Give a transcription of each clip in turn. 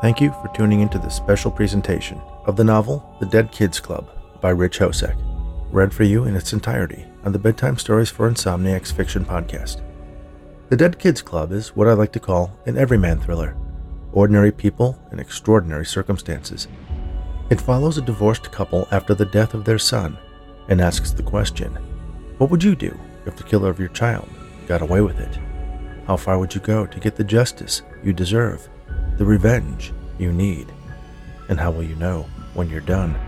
Thank you for tuning into this special presentation of the novel The Dead Kids Club by Rich Hosek, read for you in its entirety on the Bedtime Stories for Insomniacs fiction podcast. The Dead Kids Club is what I like to call an everyman thriller ordinary people in extraordinary circumstances. It follows a divorced couple after the death of their son and asks the question What would you do if the killer of your child got away with it? How far would you go to get the justice you deserve, the revenge you need? And how will you know when you're done?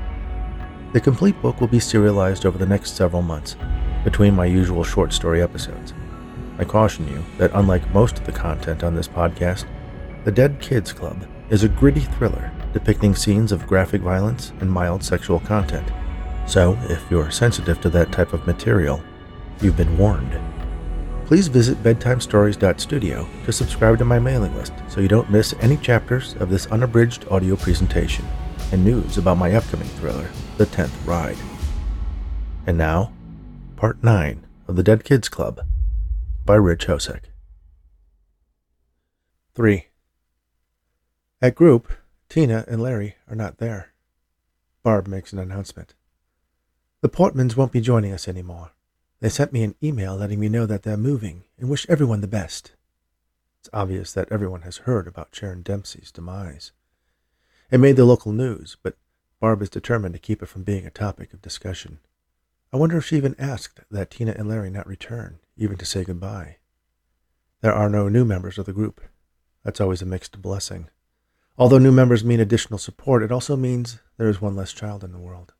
The complete book will be serialized over the next several months between my usual short story episodes. I caution you that unlike most of the content on this podcast, The Dead Kids Club is a gritty thriller depicting scenes of graphic violence and mild sexual content. So, if you're sensitive to that type of material, you've been warned. Please visit bedtimestories.studio to subscribe to my mailing list so you don't miss any chapters of this unabridged audio presentation and news about my upcoming thriller, The Tenth Ride. And now, Part 9 of The Dead Kids Club by Rich Hosek. 3. At group, Tina and Larry are not there. Barb makes an announcement. The Portmans won't be joining us anymore. They sent me an email letting me know that they're moving and wish everyone the best. It's obvious that everyone has heard about Sharon Dempsey's demise. It made the local news, but Barb is determined to keep it from being a topic of discussion. I wonder if she even asked that Tina and Larry not return, even to say goodbye. There are no new members of the group. That's always a mixed blessing. Although new members mean additional support, it also means there is one less child in the world.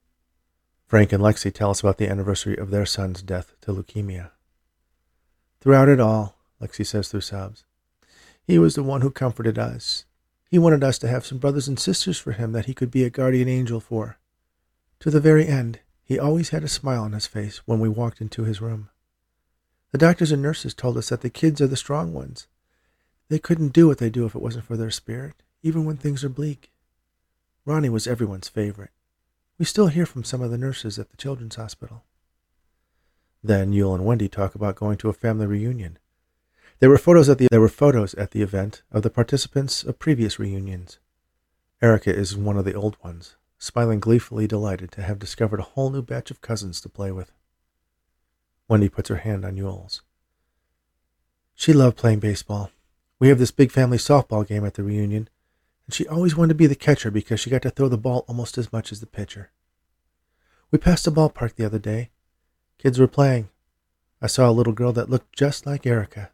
Frank and Lexi tell us about the anniversary of their son's death to leukemia. Throughout it all, Lexi says through sobs, he was the one who comforted us. He wanted us to have some brothers and sisters for him that he could be a guardian angel for. To the very end, he always had a smile on his face when we walked into his room. The doctors and nurses told us that the kids are the strong ones. They couldn't do what they do if it wasn't for their spirit, even when things are bleak. Ronnie was everyone's favorite. We still hear from some of the nurses at the children's hospital. Then Yule and Wendy talk about going to a family reunion. There were photos at the there were photos at the event of the participants of previous reunions. Erica is one of the old ones, smiling gleefully delighted to have discovered a whole new batch of cousins to play with. Wendy puts her hand on Yule's. She loved playing baseball. We have this big family softball game at the reunion, and she always wanted to be the catcher because she got to throw the ball almost as much as the pitcher. We passed a ballpark the other day. Kids were playing. I saw a little girl that looked just like Erica.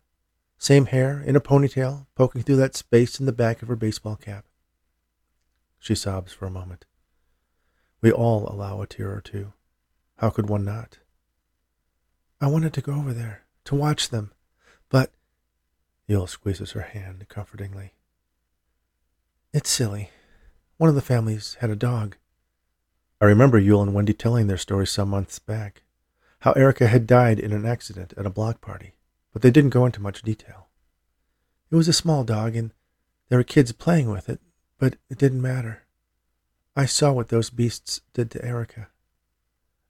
Same hair, in a ponytail, poking through that space in the back of her baseball cap. She sobs for a moment. We all allow a tear or two. How could one not? I wanted to go over there, to watch them, but Yule squeezes her hand comfortingly. It's silly. One of the families had a dog. I remember Yule and Wendy telling their story some months back, how Erica had died in an accident at a block party, but they didn't go into much detail. It was a small dog, and there were kids playing with it, but it didn't matter. I saw what those beasts did to Erica.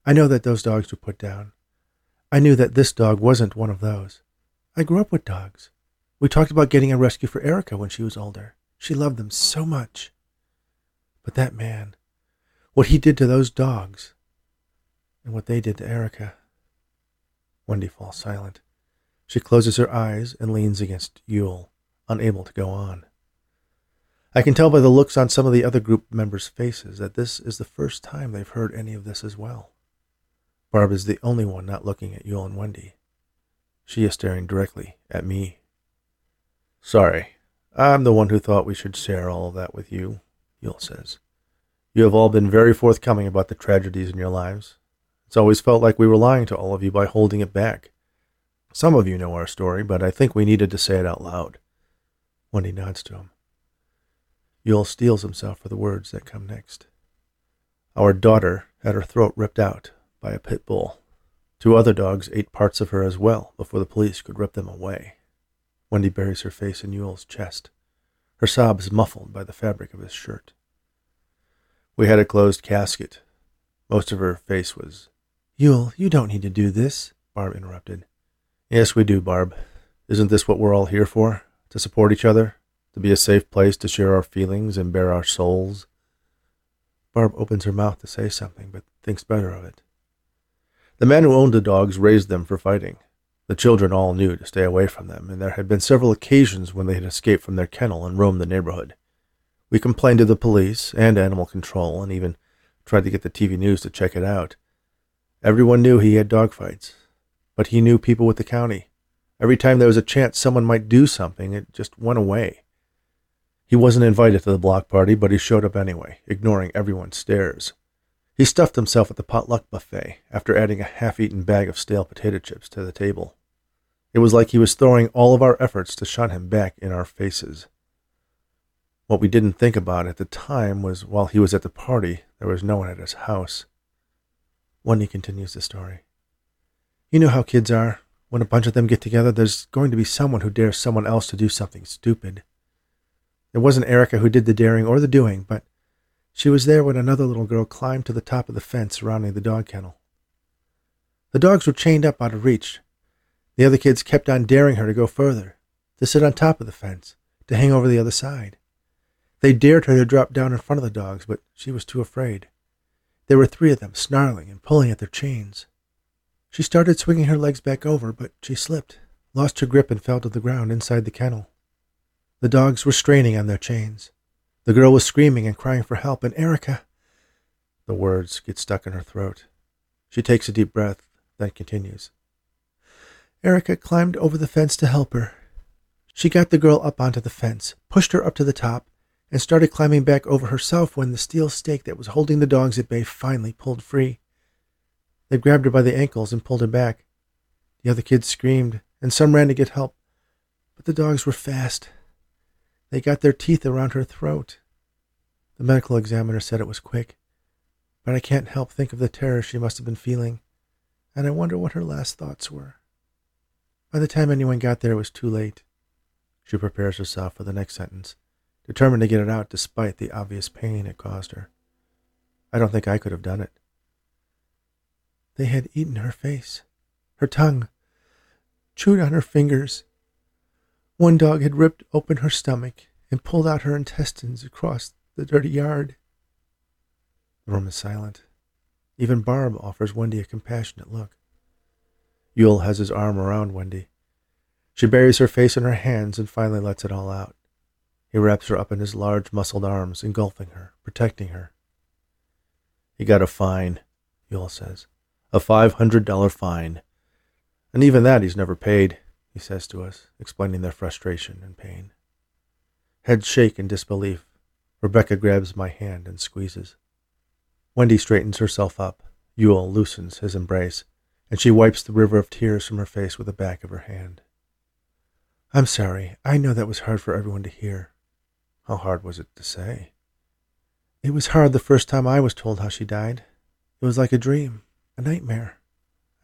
I know that those dogs were put down. I knew that this dog wasn't one of those. I grew up with dogs. We talked about getting a rescue for Erica when she was older. She loved them so much. But that man, what he did to those dogs, and what they did to Erica. Wendy falls silent. She closes her eyes and leans against Yule, unable to go on. I can tell by the looks on some of the other group members' faces that this is the first time they've heard any of this as well. Barb is the only one not looking at Yule and Wendy. She is staring directly at me. Sorry, I'm the one who thought we should share all of that with you, Yule says. You have all been very forthcoming about the tragedies in your lives. It's always felt like we were lying to all of you by holding it back. Some of you know our story, but I think we needed to say it out loud. Wendy nods to him. Yule steels himself for the words that come next. Our daughter had her throat ripped out by a pit bull. Two other dogs ate parts of her as well before the police could rip them away. Wendy buries her face in Yule's chest, her sobs muffled by the fabric of his shirt. We had a closed casket. Most of her face was. Yule, you don't need to do this, Barb interrupted. Yes, we do, Barb. Isn't this what we're all here for? To support each other? to be a safe place to share our feelings and bare our souls. Barb opens her mouth to say something, but thinks better of it. The man who owned the dogs raised them for fighting. The children all knew to stay away from them, and there had been several occasions when they had escaped from their kennel and roamed the neighborhood. We complained to the police and animal control, and even tried to get the TV news to check it out. Everyone knew he had dogfights, but he knew people with the county. Every time there was a chance someone might do something, it just went away. He wasn't invited to the block party, but he showed up anyway, ignoring everyone's stares. He stuffed himself at the potluck buffet after adding a half eaten bag of stale potato chips to the table. It was like he was throwing all of our efforts to shut him back in our faces. What we didn't think about at the time was while he was at the party, there was no one at his house. Wendy continues the story. You know how kids are. When a bunch of them get together, there's going to be someone who dares someone else to do something stupid. It wasn't Erica who did the daring or the doing, but she was there when another little girl climbed to the top of the fence surrounding the dog kennel. The dogs were chained up out of reach. The other kids kept on daring her to go further, to sit on top of the fence, to hang over the other side. They dared her to drop down in front of the dogs, but she was too afraid. There were three of them, snarling and pulling at their chains. She started swinging her legs back over, but she slipped, lost her grip, and fell to the ground inside the kennel. The dogs were straining on their chains. The girl was screaming and crying for help, and Erica. The words get stuck in her throat. She takes a deep breath, then continues. Erica climbed over the fence to help her. She got the girl up onto the fence, pushed her up to the top, and started climbing back over herself when the steel stake that was holding the dogs at bay finally pulled free. They grabbed her by the ankles and pulled her back. The other kids screamed, and some ran to get help, but the dogs were fast. They got their teeth around her throat. The medical examiner said it was quick, but I can't help think of the terror she must have been feeling, and I wonder what her last thoughts were. By the time anyone got there, it was too late. She prepares herself for the next sentence, determined to get it out despite the obvious pain it caused her. I don't think I could have done it. They had eaten her face, her tongue, chewed on her fingers, one dog had ripped open her stomach and pulled out her intestines across the dirty yard. The room is silent. Even Barb offers Wendy a compassionate look. Yule has his arm around Wendy. She buries her face in her hands and finally lets it all out. He wraps her up in his large, muscled arms, engulfing her, protecting her. He got a fine, Yule says. A five hundred dollar fine. And even that he's never paid he says to us, explaining their frustration and pain. Heads shake in disbelief. Rebecca grabs my hand and squeezes. Wendy straightens herself up. Yule loosens his embrace, and she wipes the river of tears from her face with the back of her hand. I'm sorry. I know that was hard for everyone to hear. How hard was it to say? It was hard the first time I was told how she died. It was like a dream, a nightmare.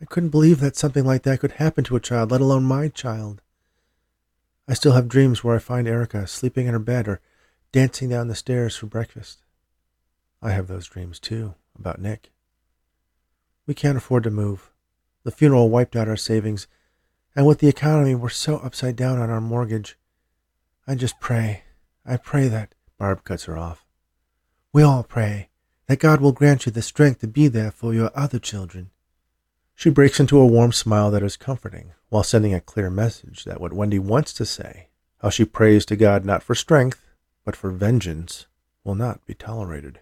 I couldn't believe that something like that could happen to a child, let alone my child. I still have dreams where I find Erica sleeping in her bed or dancing down the stairs for breakfast. I have those dreams too, about Nick. We can't afford to move. The funeral wiped out our savings, and with the economy, we're so upside down on our mortgage. I just pray, I pray that, Barb cuts her off. We all pray that God will grant you the strength to be there for your other children. She breaks into a warm smile that is comforting, while sending a clear message that what Wendy wants to say, how she prays to God not for strength, but for vengeance, will not be tolerated.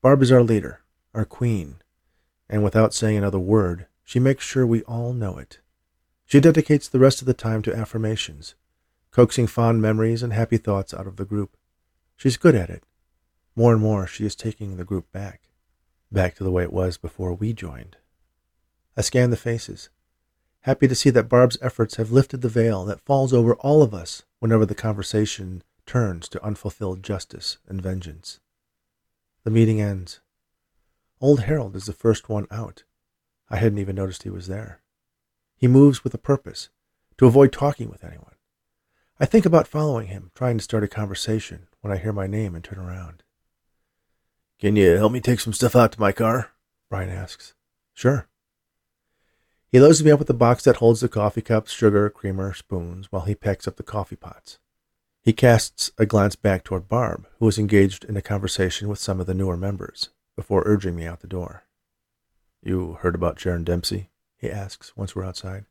Barb is our leader, our queen, and without saying another word, she makes sure we all know it. She dedicates the rest of the time to affirmations, coaxing fond memories and happy thoughts out of the group. She's good at it. More and more, she is taking the group back, back to the way it was before we joined. I scan the faces, happy to see that Barb's efforts have lifted the veil that falls over all of us whenever the conversation turns to unfulfilled justice and vengeance. The meeting ends. Old Harold is the first one out. I hadn't even noticed he was there. He moves with a purpose, to avoid talking with anyone. I think about following him, trying to start a conversation when I hear my name and turn around. Can you help me take some stuff out to my car? Brian asks. Sure. He loads me up with the box that holds the coffee cups, sugar, creamer, spoons, while he packs up the coffee pots. He casts a glance back toward Barb, who is engaged in a conversation with some of the newer members, before urging me out the door. You heard about Sharon Dempsey? he asks once we're outside.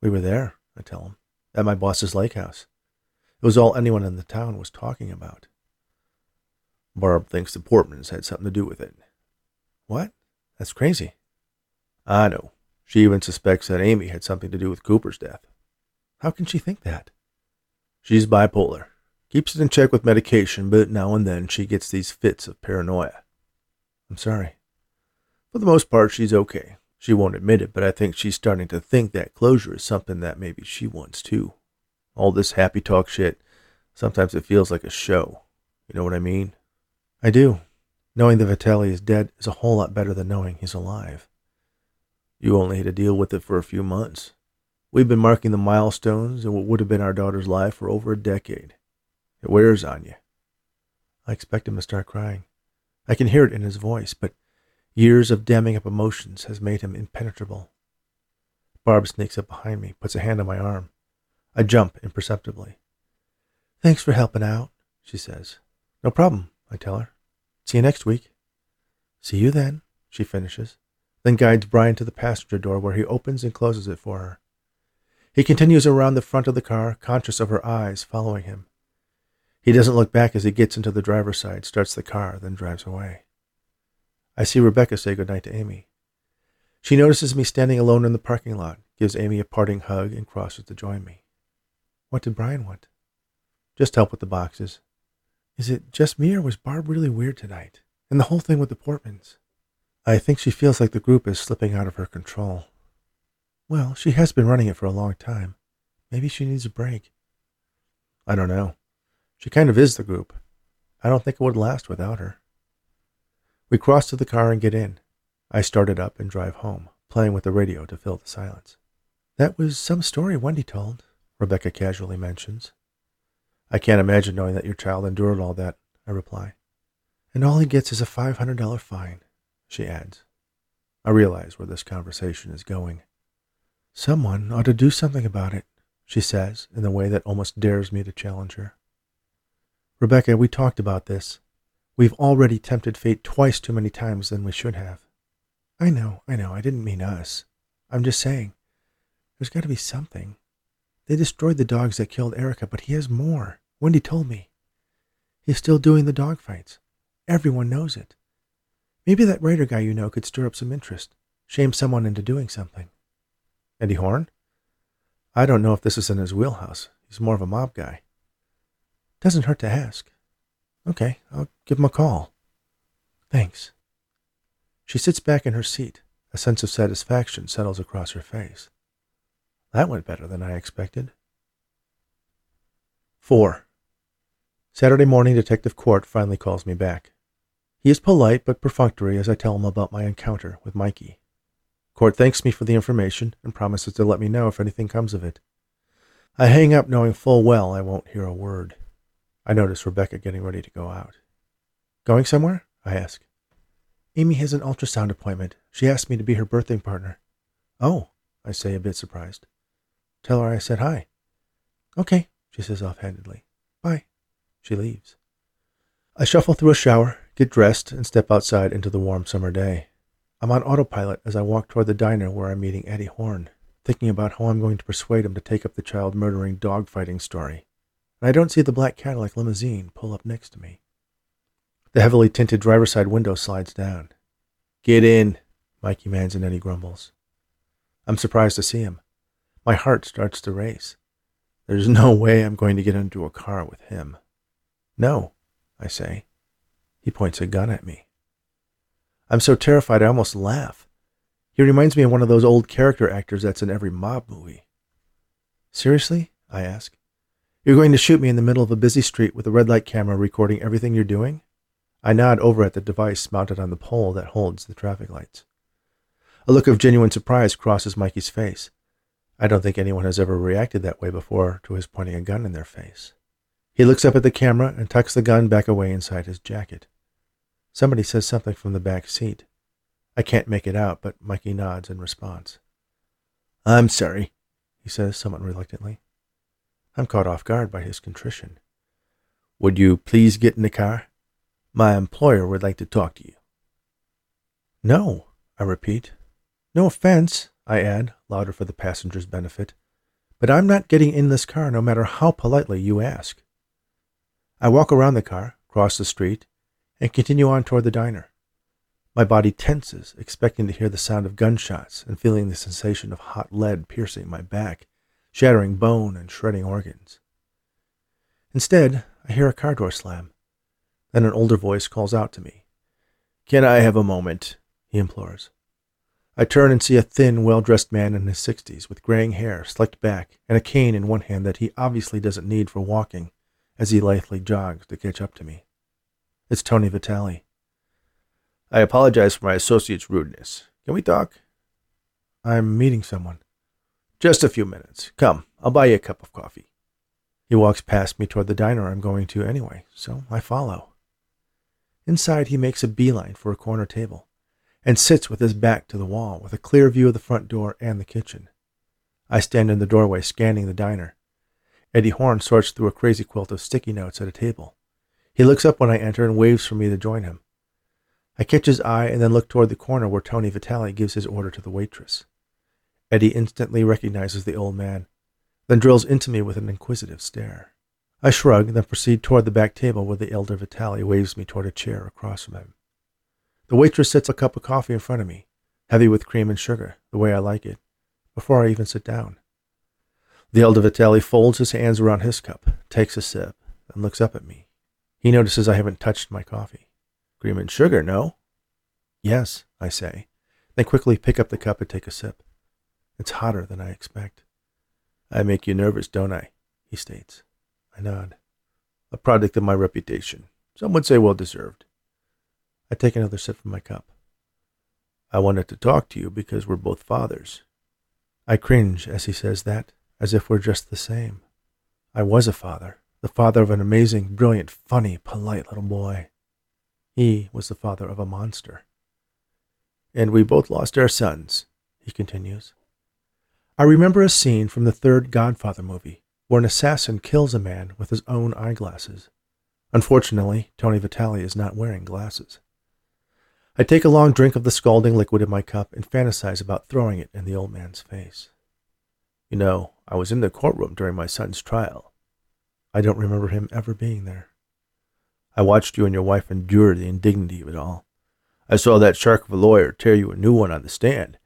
We were there, I tell him, at my boss's lake house. It was all anyone in the town was talking about. Barb thinks the Portmans had something to do with it. What? That's crazy. I know. She even suspects that Amy had something to do with Cooper's death. How can she think that? She's bipolar. Keeps it in check with medication, but now and then she gets these fits of paranoia. I'm sorry. For the most part, she's okay. She won't admit it, but I think she's starting to think that closure is something that maybe she wants too. All this happy talk shit, sometimes it feels like a show. You know what I mean? I do. Knowing that Vitelli is dead is a whole lot better than knowing he's alive. You only had to deal with it for a few months. We've been marking the milestones in what would have been our daughter's life for over a decade. It wears on you. I expect him to start crying. I can hear it in his voice, but years of damming up emotions has made him impenetrable. Barb sneaks up behind me, puts a hand on my arm. I jump imperceptibly. Thanks for helping out, she says. No problem, I tell her. See you next week. See you then, she finishes, then guides Brian to the passenger door where he opens and closes it for her. He continues around the front of the car, conscious of her eyes following him. He doesn't look back as he gets into the driver's side, starts the car, then drives away. I see Rebecca say goodnight to Amy. She notices me standing alone in the parking lot, gives Amy a parting hug, and crosses to join me. What did Brian want? Just help with the boxes. Is it just me, or was Barb really weird tonight? And the whole thing with the Portmans? I think she feels like the group is slipping out of her control. Well, she has been running it for a long time. Maybe she needs a break. I don't know. She kind of is the group. I don't think it would last without her. We cross to the car and get in. I start it up and drive home, playing with the radio to fill the silence. That was some story Wendy told, Rebecca casually mentions. I can't imagine knowing that your child endured all that, I reply. And all he gets is a $500 fine, she adds. I realize where this conversation is going. Someone ought to do something about it, she says in a way that almost dares me to challenge her. Rebecca, we talked about this. We've already tempted fate twice too many times than we should have. I know, I know, I didn't mean us. I'm just saying, there's got to be something. They destroyed the dogs that killed Erica, but he has more. Wendy told me. He's still doing the dog fights. Everyone knows it. Maybe that writer guy you know could stir up some interest, shame someone into doing something. Eddie Horn? I don't know if this is in his wheelhouse. He's more of a mob guy. Doesn't hurt to ask. Okay, I'll give him a call. Thanks. She sits back in her seat. A sense of satisfaction settles across her face. That went better than I expected. 4. Saturday morning, Detective Court finally calls me back. He is polite but perfunctory as I tell him about my encounter with Mikey. Court thanks me for the information and promises to let me know if anything comes of it. I hang up knowing full well I won't hear a word. I notice Rebecca getting ready to go out. Going somewhere? I ask. Amy has an ultrasound appointment. She asked me to be her birthing partner. Oh, I say, a bit surprised. Tell her I said hi. Okay, she says offhandedly. Bye. She leaves. I shuffle through a shower, get dressed, and step outside into the warm summer day. I'm on autopilot as I walk toward the diner where I'm meeting Eddie Horn, thinking about how I'm going to persuade him to take up the child murdering dog fighting story and I don't see the black Cadillac limousine pull up next to me. The heavily tinted driver's side window slides down. Get in, Mikey Manzanetti grumbles. I'm surprised to see him. My heart starts to race. There's no way I'm going to get into a car with him. No, I say. He points a gun at me. I'm so terrified I almost laugh. He reminds me of one of those old character actors that's in every mob movie. Seriously? I ask. You're going to shoot me in the middle of a busy street with a red light camera recording everything you're doing? I nod over at the device mounted on the pole that holds the traffic lights. A look of genuine surprise crosses Mikey's face. I don't think anyone has ever reacted that way before to his pointing a gun in their face. He looks up at the camera and tucks the gun back away inside his jacket. Somebody says something from the back seat. I can't make it out, but Mikey nods in response. I'm sorry, he says somewhat reluctantly. I'm caught off guard by his contrition. Would you please get in the car? My employer would like to talk to you. No, I repeat. No offense, I add, louder for the passenger's benefit, but I'm not getting in this car no matter how politely you ask. I walk around the car, cross the street, and continue on toward the diner. My body tenses, expecting to hear the sound of gunshots and feeling the sensation of hot lead piercing my back, shattering bone and shredding organs. Instead, I hear a car door slam. Then an older voice calls out to me. Can I have a moment? he implores. I turn and see a thin, well dressed man in his sixties with graying hair slicked back and a cane in one hand that he obviously doesn't need for walking as he lithely jogs to catch up to me. It's Tony Vitale. I apologize for my associate's rudeness. Can we talk? I'm meeting someone. Just a few minutes. Come, I'll buy you a cup of coffee. He walks past me toward the diner I'm going to anyway, so I follow. Inside, he makes a beeline for a corner table and sits with his back to the wall with a clear view of the front door and the kitchen. I stand in the doorway scanning the diner. Eddie Horn sorts through a crazy quilt of sticky notes at a table. He looks up when I enter and waves for me to join him. I catch his eye and then look toward the corner where Tony Vitale gives his order to the waitress. Eddie instantly recognizes the old man, then drills into me with an inquisitive stare. I shrug, then proceed toward the back table where the elder Vitale waves me toward a chair across from him. The waitress sets a cup of coffee in front of me, heavy with cream and sugar, the way I like it, before I even sit down. The elder Vitale folds his hands around his cup, takes a sip, and looks up at me. He notices I haven't touched my coffee. Cream and sugar, no? Yes, I say, then quickly pick up the cup and take a sip. It's hotter than I expect. I make you nervous, don't I? he states. I nod. A product of my reputation. Some would say well deserved. I take another sip from my cup. I wanted to talk to you because we're both fathers. I cringe as he says that, as if we're just the same. I was a father, the father of an amazing, brilliant, funny, polite little boy. He was the father of a monster. And we both lost our sons, he continues. I remember a scene from the third Godfather movie where an assassin kills a man with his own eyeglasses. Unfortunately, Tony Vitale is not wearing glasses. I take a long drink of the scalding liquid in my cup and fantasize about throwing it in the old man's face. You know, I was in the courtroom during my son's trial. I don't remember him ever being there. I watched you and your wife endure the indignity of it all. I saw that shark of a lawyer tear you a new one on the stand.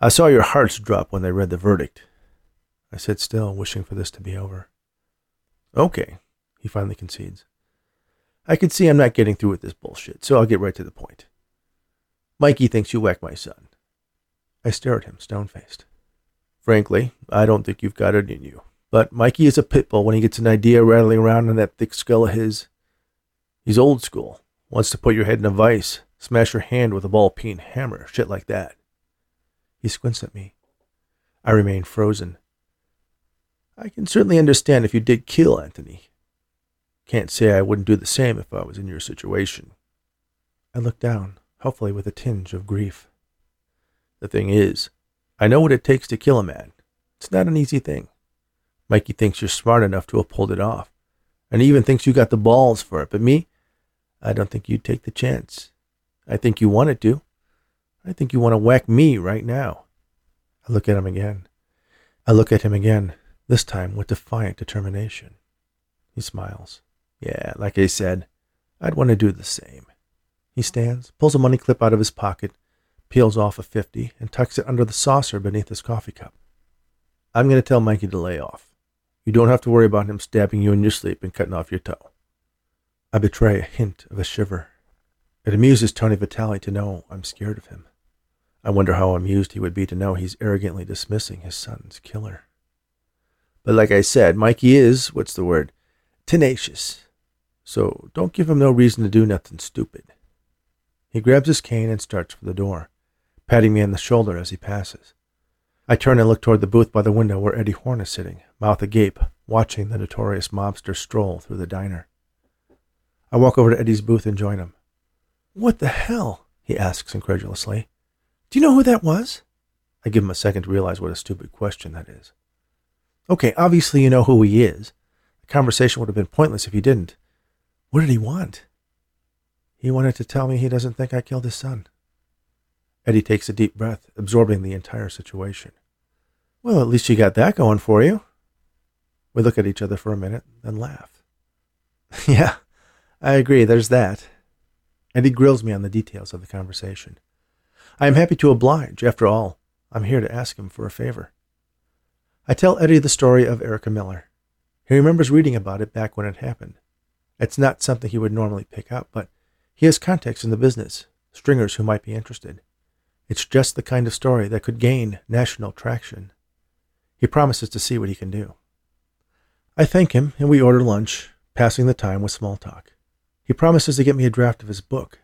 I saw your hearts drop when they read the verdict. I sit still, wishing for this to be over. Okay, he finally concedes. I can see I'm not getting through with this bullshit, so I'll get right to the point. Mikey thinks you whacked my son. I stare at him, stone faced. Frankly, I don't think you've got it in you. But Mikey is a pit bull when he gets an idea rattling around in that thick skull of his. He's old school, wants to put your head in a vise, smash your hand with a ball peen hammer, shit like that. He squints at me. I remain frozen. I can certainly understand if you did kill Anthony. Can't say I wouldn't do the same if I was in your situation. I look down, hopefully with a tinge of grief. The thing is, I know what it takes to kill a man. It's not an easy thing. Mikey thinks you're smart enough to have pulled it off, and he even thinks you got the balls for it. But me, I don't think you'd take the chance. I think you wanted to. I think you want to whack me right now. I look at him again. I look at him again, this time with defiant determination. He smiles. Yeah, like I said, I'd want to do the same. He stands, pulls a money clip out of his pocket, peels off a 50, and tucks it under the saucer beneath his coffee cup. I'm going to tell Mikey to lay off. You don't have to worry about him stabbing you in your sleep and cutting off your toe. I betray a hint of a shiver. It amuses Tony Vitale to know I'm scared of him. I wonder how amused he would be to know he's arrogantly dismissing his son's killer. But like I said, Mikey is, what's the word, tenacious. So don't give him no reason to do nothing stupid. He grabs his cane and starts for the door, patting me on the shoulder as he passes. I turn and look toward the booth by the window where Eddie Horn is sitting, mouth agape, watching the notorious mobster stroll through the diner. I walk over to Eddie's booth and join him. What the hell? he asks incredulously. Do you know who that was? I give him a second to realize what a stupid question that is. Okay, obviously you know who he is. The conversation would have been pointless if you didn't. What did he want? He wanted to tell me he doesn't think I killed his son. Eddie takes a deep breath, absorbing the entire situation. Well, at least you got that going for you. We look at each other for a minute, then laugh. yeah, I agree, there's that. Eddie grills me on the details of the conversation. I am happy to oblige. After all, I'm here to ask him for a favor. I tell Eddie the story of Erica Miller. He remembers reading about it back when it happened. It's not something he would normally pick up, but he has contacts in the business, stringers who might be interested. It's just the kind of story that could gain national traction. He promises to see what he can do. I thank him, and we order lunch, passing the time with small talk. He promises to get me a draft of his book,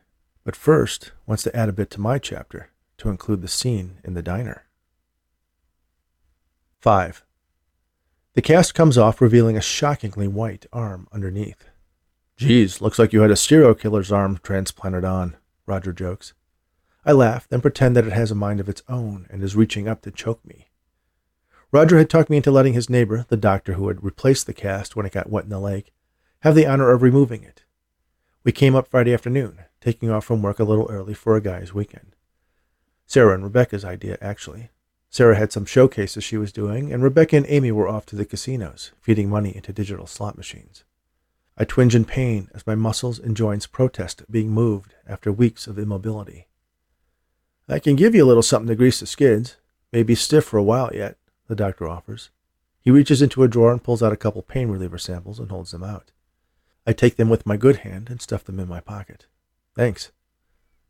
but first wants to add a bit to my chapter to include the scene in the diner. 5. The cast comes off revealing a shockingly white arm underneath. Geez, looks like you had a serial killer's arm transplanted on, Roger jokes. I laugh, then pretend that it has a mind of its own and is reaching up to choke me. Roger had talked me into letting his neighbor, the doctor who had replaced the cast when it got wet in the lake, have the honor of removing it. We came up Friday afternoon, taking off from work a little early for a guy's weekend. Sarah and Rebecca's idea, actually. Sarah had some showcases she was doing, and Rebecca and Amy were off to the casinos, feeding money into digital slot machines. I twinge in pain as my muscles and joints protest being moved after weeks of immobility. I can give you a little something to grease the skids. May be stiff for a while yet, the doctor offers. He reaches into a drawer and pulls out a couple pain reliever samples and holds them out. I take them with my good hand and stuff them in my pocket. Thanks.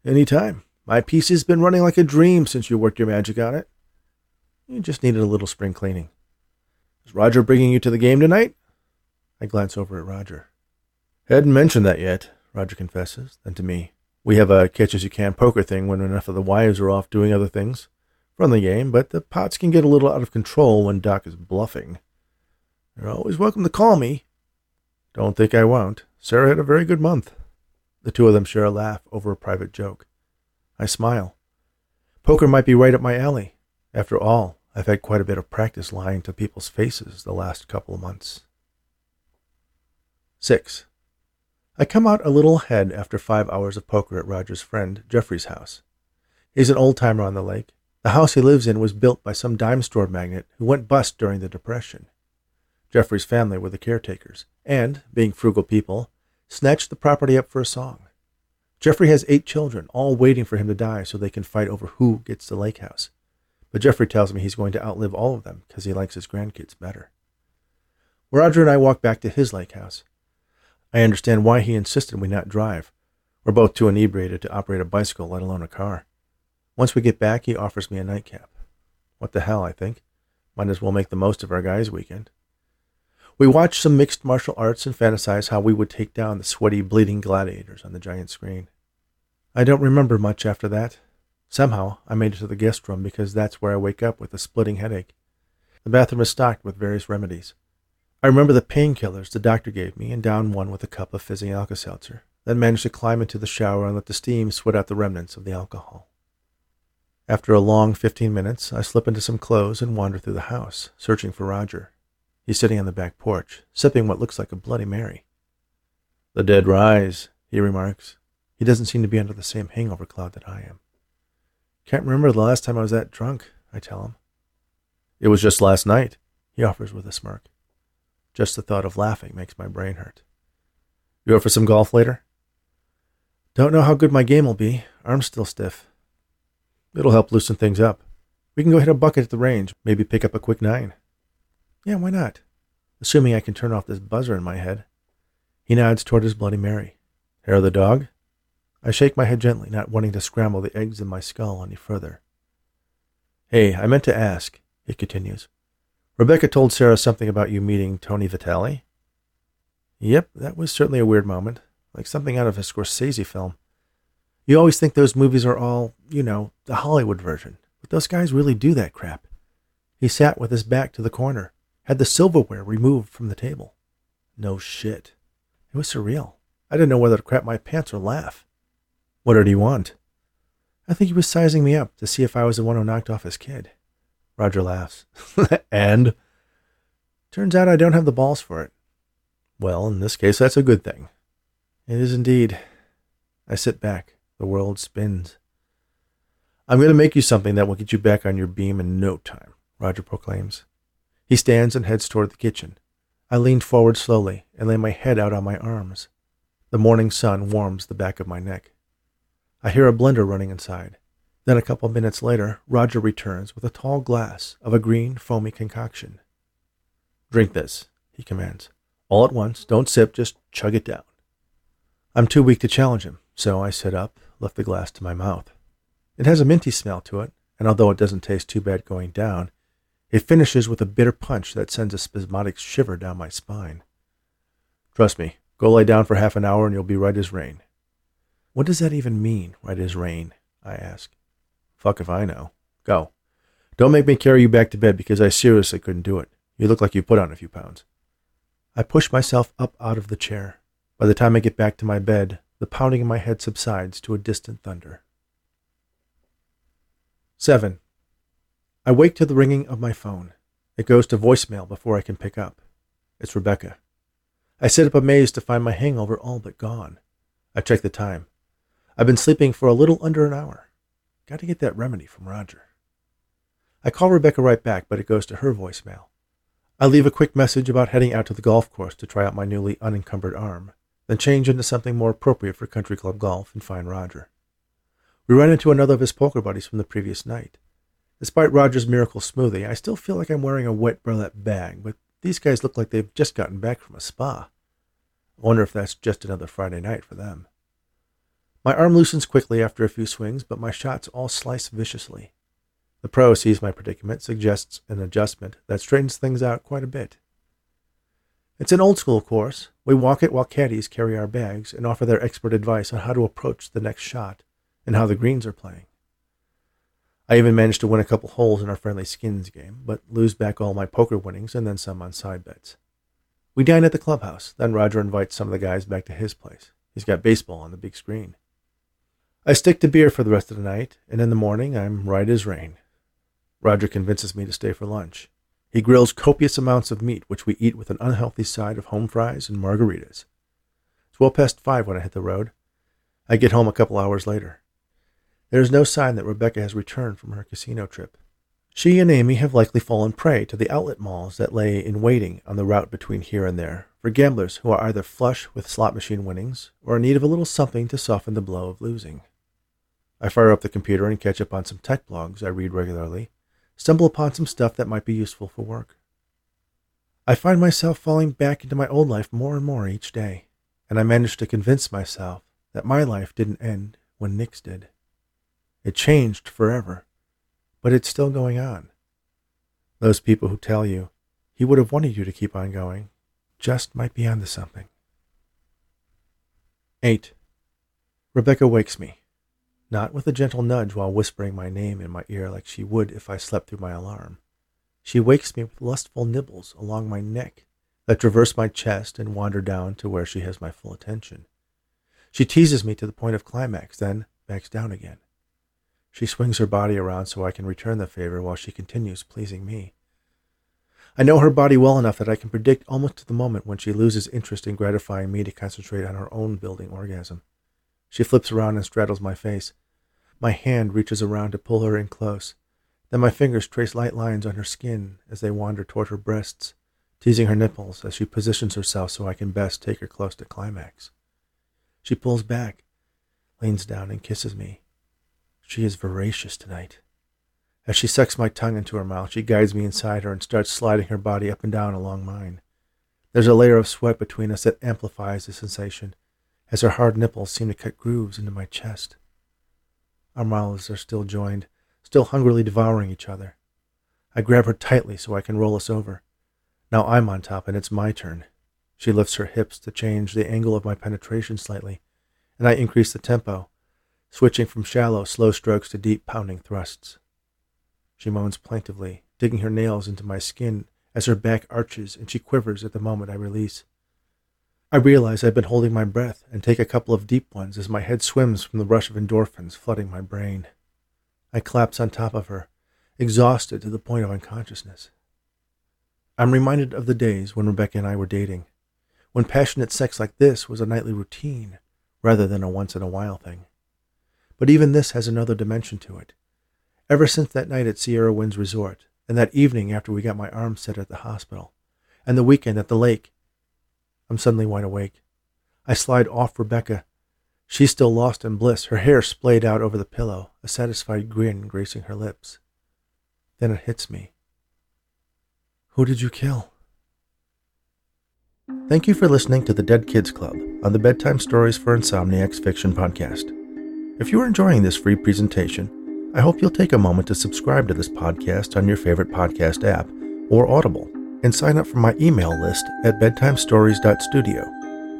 Any time. My piece has been running like a dream since you worked your magic on it. You just needed a little spring cleaning. Is Roger bringing you to the game tonight? I glance over at Roger. Hadn't mentioned that yet, Roger confesses. Then to me, we have a catch as you can poker thing when enough of the wives are off doing other things. From the game, but the pots can get a little out of control when Doc is bluffing. You're always welcome to call me. Don't think I won't. Sarah had a very good month. The two of them share a laugh over a private joke. I smile. Poker might be right up my alley. After all, I've had quite a bit of practice lying to people's faces the last couple of months. 6. I come out a little ahead after five hours of poker at Roger's friend Jeffrey's house. He's an old timer on the lake. The house he lives in was built by some dime store magnate who went bust during the Depression. Jeffrey's family were the caretakers, and, being frugal people, snatched the property up for a song. Jeffrey has eight children, all waiting for him to die so they can fight over who gets the lake house. But Jeffrey tells me he's going to outlive all of them because he likes his grandkids better. Roger and I walk back to his lake house. I understand why he insisted we not drive. We're both too inebriated to operate a bicycle, let alone a car. Once we get back, he offers me a nightcap. What the hell, I think. Might as well make the most of our guys' weekend. We watch some mixed martial arts and fantasize how we would take down the sweaty, bleeding gladiators on the giant screen. I don't remember much after that. Somehow, I made it to the guest room because that's where I wake up with a splitting headache. The bathroom is stocked with various remedies. I remember the painkillers the doctor gave me and down one with a cup of fizzing Alka-Seltzer, then managed to climb into the shower and let the steam sweat out the remnants of the alcohol. After a long fifteen minutes, I slip into some clothes and wander through the house, searching for Roger. He's sitting on the back porch, sipping what looks like a Bloody Mary. The dead rise, he remarks. He doesn't seem to be under the same hangover cloud that I am. Can't remember the last time I was that drunk, I tell him. It was just last night, he offers with a smirk. Just the thought of laughing makes my brain hurt. You up for some golf later? Don't know how good my game will be. Arm's still stiff. It'll help loosen things up. We can go hit a bucket at the range, maybe pick up a quick nine. Yeah, why not? Assuming I can turn off this buzzer in my head. He nods toward his Bloody Mary. Hair of the dog? I shake my head gently, not wanting to scramble the eggs in my skull any further. Hey, I meant to ask, he continues. Rebecca told Sarah something about you meeting Tony Vitale? Yep, that was certainly a weird moment, like something out of a Scorsese film. You always think those movies are all, you know, the Hollywood version, but those guys really do that crap. He sat with his back to the corner, had the silverware removed from the table. No shit. It was surreal. I didn't know whether to crap my pants or laugh. What did he want? I think he was sizing me up to see if I was the one who knocked off his kid. Roger laughs. and? Turns out I don't have the balls for it. Well, in this case, that's a good thing. It is indeed. I sit back. The world spins. I'm going to make you something that will get you back on your beam in no time, Roger proclaims. He stands and heads toward the kitchen. I lean forward slowly and lay my head out on my arms. The morning sun warms the back of my neck. I hear a blender running inside. Then a couple minutes later, Roger returns with a tall glass of a green, foamy concoction. Drink this, he commands. All at once, don't sip, just chug it down. I'm too weak to challenge him, so I sit up, lift the glass to my mouth. It has a minty smell to it, and although it doesn't taste too bad going down, it finishes with a bitter punch that sends a spasmodic shiver down my spine. Trust me, go lie down for half an hour and you'll be right as rain. What does that even mean, right as rain? I ask. Fuck if I know. Go. Don't make me carry you back to bed because I seriously couldn't do it. You look like you put on a few pounds. I push myself up out of the chair. By the time I get back to my bed, the pounding in my head subsides to a distant thunder. 7. I wake to the ringing of my phone. It goes to voicemail before I can pick up. It's Rebecca. I sit up amazed to find my hangover all but gone. I check the time. I've been sleeping for a little under an hour. Got to get that remedy from Roger. I call Rebecca right back, but it goes to her voicemail. I leave a quick message about heading out to the golf course to try out my newly unencumbered arm, then change into something more appropriate for country club golf and find Roger. We run into another of his poker buddies from the previous night. Despite Roger's miracle smoothie, I still feel like I'm wearing a wet burlap bag, but these guys look like they've just gotten back from a spa. I wonder if that's just another Friday night for them. My arm loosens quickly after a few swings, but my shots all slice viciously. The pro sees my predicament, suggests an adjustment that straightens things out quite a bit. It's an old school course. We walk it while caddies carry our bags and offer their expert advice on how to approach the next shot and how the greens are playing. I even managed to win a couple holes in our friendly skins game, but lose back all my poker winnings and then some on side bets. We dine at the clubhouse, then Roger invites some of the guys back to his place. He's got baseball on the big screen. I stick to beer for the rest of the night, and in the morning I'm right as rain. Roger convinces me to stay for lunch. He grills copious amounts of meat, which we eat with an unhealthy side of home fries and margaritas. It's well past five when I hit the road. I get home a couple hours later. There is no sign that Rebecca has returned from her casino trip. She and Amy have likely fallen prey to the outlet malls that lay in waiting on the route between here and there for gamblers who are either flush with slot machine winnings or in need of a little something to soften the blow of losing. I fire up the computer and catch up on some tech blogs I read regularly, stumble upon some stuff that might be useful for work. I find myself falling back into my old life more and more each day, and I manage to convince myself that my life didn't end when Nick's did. It changed forever, but it's still going on. Those people who tell you he would have wanted you to keep on going just might be onto something. 8. Rebecca wakes me not with a gentle nudge while whispering my name in my ear like she would if I slept through my alarm. She wakes me with lustful nibbles along my neck that traverse my chest and wander down to where she has my full attention. She teases me to the point of climax, then backs down again. She swings her body around so I can return the favor while she continues pleasing me. I know her body well enough that I can predict almost to the moment when she loses interest in gratifying me to concentrate on her own building orgasm. She flips around and straddles my face. My hand reaches around to pull her in close. Then my fingers trace light lines on her skin as they wander toward her breasts, teasing her nipples as she positions herself so I can best take her close to climax. She pulls back, leans down, and kisses me. She is voracious tonight. As she sucks my tongue into her mouth, she guides me inside her and starts sliding her body up and down along mine. There's a layer of sweat between us that amplifies the sensation, as her hard nipples seem to cut grooves into my chest. Our mouths are still joined, still hungrily devouring each other. I grab her tightly so I can roll us over. Now I'm on top and it's my turn. She lifts her hips to change the angle of my penetration slightly, and I increase the tempo, switching from shallow, slow strokes to deep, pounding thrusts. She moans plaintively, digging her nails into my skin as her back arches and she quivers at the moment I release. I realize I've been holding my breath and take a couple of deep ones as my head swims from the rush of endorphins flooding my brain. I collapse on top of her, exhausted to the point of unconsciousness. I'm reminded of the days when Rebecca and I were dating, when passionate sex like this was a nightly routine rather than a once in a while thing. But even this has another dimension to it. Ever since that night at Sierra Winds Resort, and that evening after we got my arm set at the hospital, and the weekend at the lake, I'm suddenly wide awake. I slide off Rebecca. She's still lost in bliss, her hair splayed out over the pillow, a satisfied grin gracing her lips. Then it hits me. Who did you kill? Thank you for listening to the Dead Kids Club on the Bedtime Stories for Insomniacs Fiction podcast. If you are enjoying this free presentation, I hope you'll take a moment to subscribe to this podcast on your favorite podcast app or Audible and sign up for my email list at bedtimestories.studio.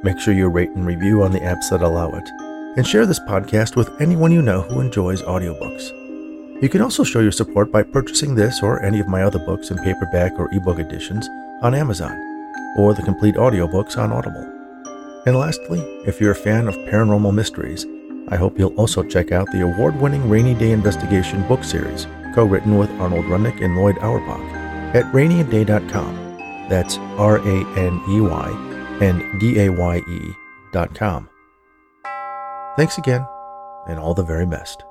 Make sure you rate and review on the apps that allow it, and share this podcast with anyone you know who enjoys audiobooks. You can also show your support by purchasing this or any of my other books in paperback or ebook editions on Amazon, or the complete audiobooks on Audible. And lastly, if you're a fan of paranormal mysteries, I hope you'll also check out the award winning Raney Daye Investigation book series, co written with Arnold Rudnick and Lloyd Auerbach, at raneydaye.com. That's R A N E Y and D A Y E.com. Thanks again, and all the very best.